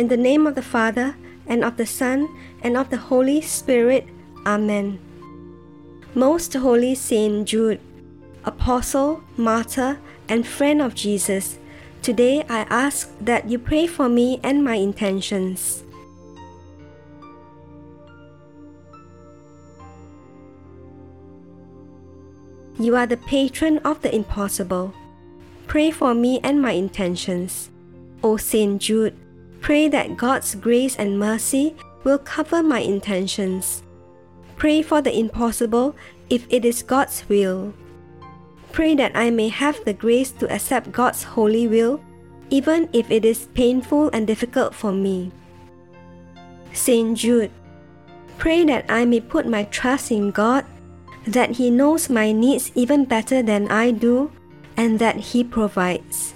In the name of the Father, and of the Son, and of the Holy Spirit. Amen. Most Holy Saint Jude, Apostle, Martyr, and friend of Jesus, today I ask that you pray for me and my intentions. You are the patron of the impossible. Pray for me and my intentions. O Saint Jude, pray that God's grace and mercy will cover my intentions. Pray for the impossible if it is God's will. Pray that I may have the grace to accept God's holy will, even if it is painful and difficult for me. Saint Jude, pray that I may put my trust in God that He knows my needs even better than I do, and that He provides.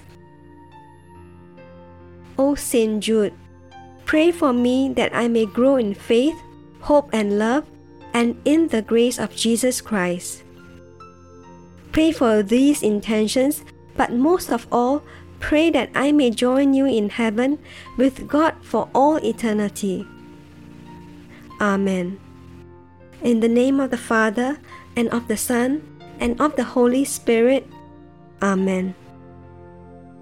O Saint Jude, pray for me that I may grow in faith, hope, and love, and in the grace of Jesus Christ. Pray for these intentions, but most of all, pray that I may join you in heaven with God for all eternity. Amen. In the name of the Father, and of the Son, and of the Holy Spirit. Amen.